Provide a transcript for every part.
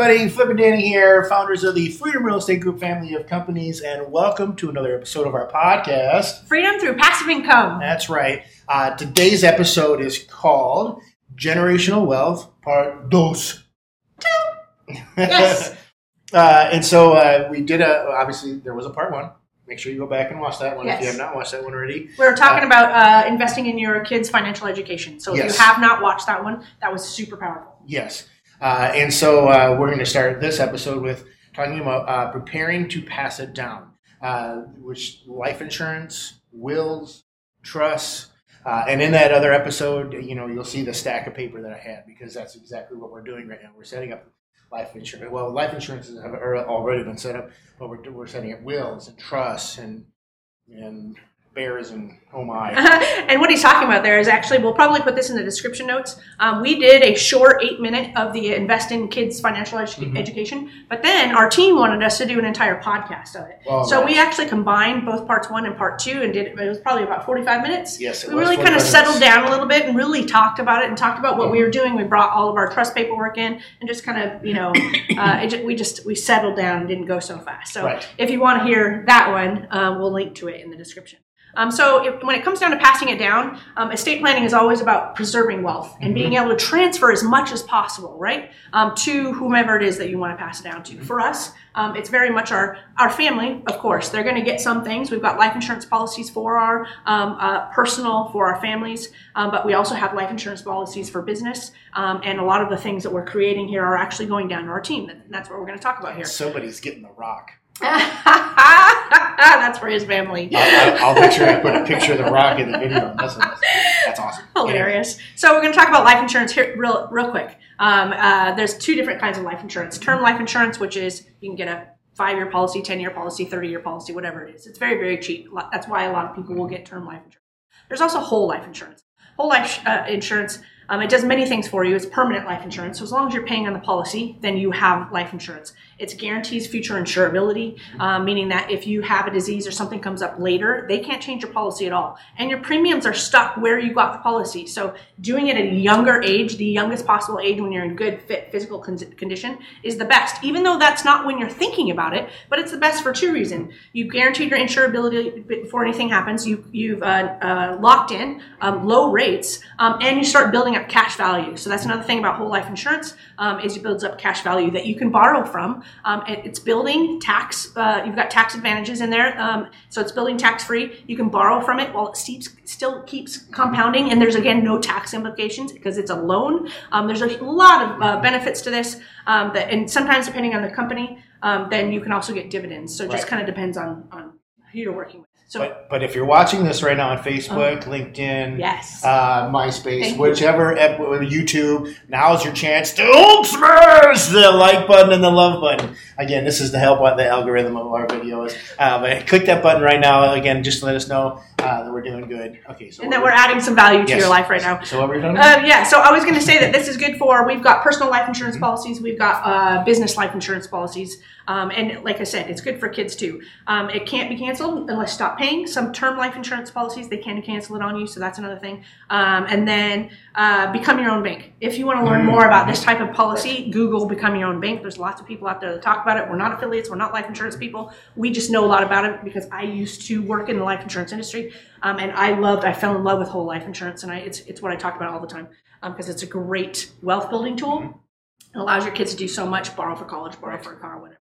everybody. Flip and Danny here, founders of the Freedom Real Estate Group family of companies, and welcome to another episode of our podcast. Freedom through passive income. That's right. Uh, today's episode is called Generational Wealth Part Dos. Yes. uh, and so uh, we did a, obviously, there was a part one. Make sure you go back and watch that one if you have not watched that one already. We were talking about uh, investing in your kids' financial education. So if Yes. you have not watched that one, that was super powerful. Yes. Uh, and so uh, we're going to start this episode with talking about uh, preparing to pass it down, uh, which life insurance, wills, trusts. Uh, and in that other episode, you know, you'll see the stack of paper that I had because that's exactly what we're doing right now. We're setting up life insurance. Well, life insurances have already been set up, but we're, we're setting up wills and trusts and and bears and oh my. and what he's talking about there is actually, we'll probably put this in the description notes. Um, we did a short eight minute of the Invest in Kids Financial edu- Mhm. Education, but then our team wanted us to do an entire podcast of it. Oh, so we actually combined both parts one and part two and did it. It was probably about 45 minutes. Yes, it we really kind of settled minutes. down a little bit and really talked about it and talked about what we were doing. We brought all of our trust paperwork in and just kind of, you know, uh, it we just we settled down and didn't go so fast. So Right. if you want to hear that one, um, we'll link to it in the description. Um, so if, when it comes down to passing it down, um, estate planning is always about preserving wealth and being able to transfer as much as possible, right, um, to whomever it is that you want to pass it down to. For us, um, it's very much our our family. Of course, they're going to get some things. We've got life insurance policies for our um, uh, personal for our families, um, but we also have life insurance policies for business. Um, and a lot of the things that we're creating here are actually going down to our team. And that's what we're going to talk about here. Somebody's getting the rock. that's for his family. I'll, I'll make sure I put a picture of the rock in the video. That's, that's awesome. Hilarious. So we're going to talk about life insurance here real, real quick. Um, uh, there's two different kinds of life insurance. Term life insurance, which is you can get a five-year policy, ten-year policy, thirty-year policy, whatever it is. It's very, very cheap. That's why a lot of people will get term life insurance. There's also whole life insurance. Whole life uh, insurance, um, it does many things for you. It's permanent life insurance. So as long as you're paying on the policy, then you have life insurance. It guarantees future insurability, um, meaning that if you have a disease or something comes up later, they can't change your policy at all. And your premiums are stuck where you got the policy. So doing it at a younger age, the youngest possible age when you're in good, fit physical con- condition, is the best. Even though that's not when you're thinking about it, but it's the best for two reasons. You guaranteed your insurability before anything happens. You, you've uh, uh, locked in um, low rates, um, and you start building up cash value. So that's another thing about whole life insurance um, is it builds up cash value that you can borrow from. Um, it- it's building tax. Uh, you've got tax advantages in there, um, so it's building tax free. You can borrow from it while it keeps, still keeps compounding, and there's again no tax implications because it's a loan. Um, there's a lot of uh, benefits to this, um, that, and sometimes depending on the company, um, then you can also get dividends. So it just Right. kind of depends on on who you're working with. So But, but if you're watching this right now on Facebook, LinkedIn, Oh. yes. uh, MySpace, Thank you. whichever, ep- YouTube, now's your chance to smash the like button and the love button. Again, this is to help out the algorithm of our videos. Uh, but click that button right now. Again, just to let us know uh, that we're doing good. Okay, so and that we're adding some value to Yes. your life right now. So what we're doing? Uh, yeah, so I was going to say that this is good for. We've got personal life insurance policies. We've got uh, business life insurance policies, um, and like I said, it's good for kids too. Um, it can't be canceled unless stop paying. Some term life insurance policies they can cancel it on you, so that's another thing. Um, and then uh, become your own bank. If you want to learn more about this type of policy, Google become your own bank. There's lots of people out there that talk about it. We're not affiliates. We're not life insurance people. We just know a lot about it because I used to work in the life insurance industry, um, and I loved. I fell in love with whole life insurance, and I, it's it's what I talk about all the time because it's a great wealth building tool. It allows your kids to do so much. Borrow for college, borrow for a car, whatever.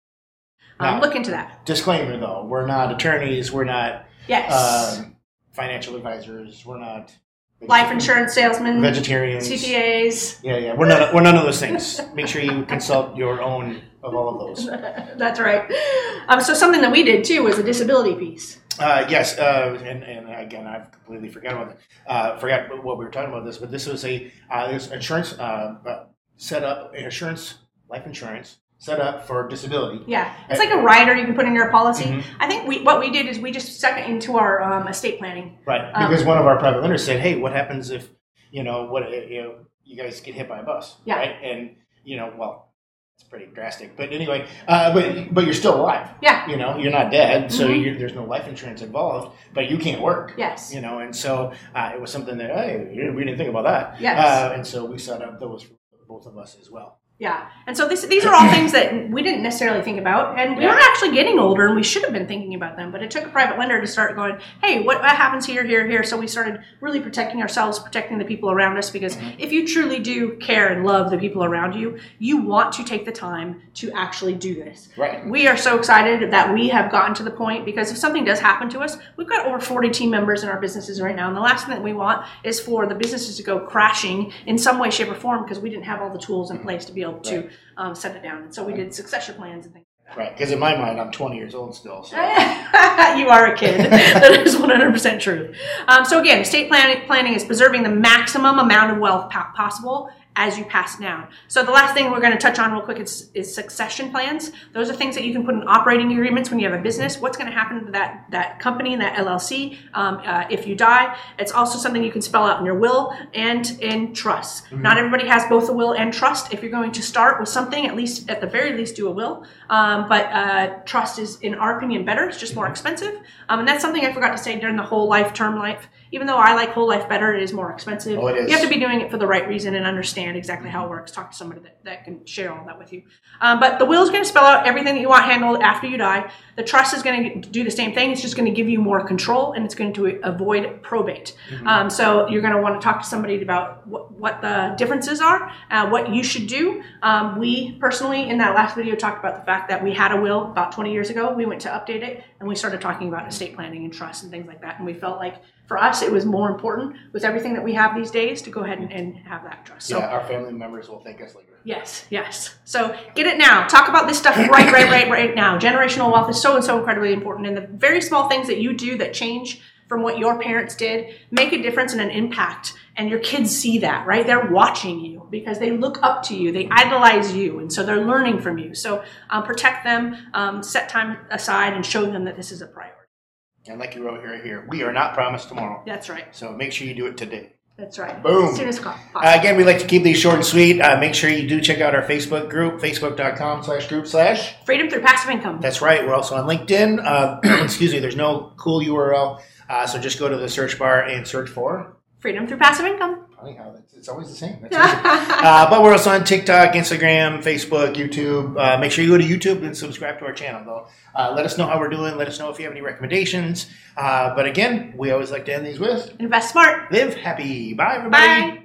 Um, Now- look into that. Disclaimer though, we're not attorneys. We're not Yes. um, financial advisors. We're not life insurance salesmen, vegetarians. CPAs. Yeah, yeah. We're none. We're none of those things. Make sure you consult your own of all of those. That's right. Um, so something that we did too was a disability piece. Uh, yes, uh, and, and again, I've completely forgot about that. Uh, forgot what we were talking about this, but this was a uh, this insurance uh, uh, set up insurance life insurance set up for disability. Yeah, it's like a rider you can put in your policy. Mhm. I think we what we did is we just stuck it into our um, estate planning. Right, Um, because one of our private lenders said, "Hey, what happens if you know what you know you guys get hit by a bus?" Yeah. Right, and you know, well, it's pretty drastic, but anyway, uh, but but you're still alive. Yeah. You know, you're not dead, so Mhm. you're, there's no life insurance involved, but you can't work. Yes. You know, and so uh, it was something that hey, we didn't think about that. Yes. Uh, and so we set up those for both of us as well. Yeah. And so this, these are all things that we didn't necessarily think about. And we Yeah. are actually getting older and we should have been thinking about them. But it took a private lender to start going, hey, what, what happens here, here, here? So we started really protecting ourselves, protecting the people around us. Because Mm-hmm. if you truly do care and love the people around you, you want to take the time to actually do this. Right. We are so excited that we have gotten to the point because if something does happen to us, we've got over 40 team members in our businesses right now. And the last thing that we want is for the businesses to go crashing in some way, shape, or form because we didn't have all the tools in place to be able to Right. um, set it down. And so we did succession plans and things. Right. Because in my mind, I'm 20 years old still. So. you are a kid. that is 100% true. Um, so again, estate planning, planning is preserving the maximum amount of wealth po- possible as you pass down. So the last thing we're going to touch on real quick is, is succession plans. Those are things that you can put in operating agreements when you have a business. What's going to happen to that that company and that LLC um, uh, if you die? It's also something you can spell out in your will and in trust. Not everybody has both a will and trust. If you're going to start with something, at least at the very least, do a will. Um, but uh, trust is, in our opinion, better. It's just more expensive, um, and that's something I forgot to say during the whole life term life. Even though I like whole life better, it is more expensive. Oh, it is. You have to be doing it for the right reason and understand exactly how it works. Talk to somebody that, that can share all that with you. Um, but the will is going to spell out everything that you want handled after you die. The trust is going to do the same thing. It's just going to give you more control and it's going to avoid probate. Um, so you're going to want to talk to somebody about what, what the differences are, uh, what you should do. Um, we personally, in that last video, talked about the fact that we had a will about 20 years ago. We went to update it and we started talking about estate planning and trust and things like that. And we felt like for us, it was more important with everything that we have these days to go ahead and, and have that trust. So yeah, our family members will thank us later. Yes, yes. So get it now. Talk about this stuff right, right, right, right now. Generational wealth is so and so incredibly important. And the very small things that you do that change from what your parents did make a difference and an impact. And your kids see that, right? They're watching you because they look up to you, they idolize you, and so they're learning from you. So um, protect them, um, set time aside, and show them that this is a priority. And like you wrote here, here, we are not promised tomorrow. That's right. So make sure you do it today. That's right. Boom. As soon as possible. Uh, again, we like to keep these short and sweet. Uh, make sure you do check out our Facebook group, facebook.com slash group slash. Freedom through passive income. That's right. We're also on LinkedIn. Uh, excuse me, there's no cool URL. Uh, so just go to the search bar and search for. Freedom through passive income. Funny how it's always the same. Uh, but we're also on TikTok, Instagram, Facebook, YouTube. Uh, make sure you go to YouTube and subscribe to our channel, though. Uh, let us know how we're doing. Let us know if you have any recommendations. Uh, but again, we always like to end these with Invest smart. live happy. Bye, everybody. Bye.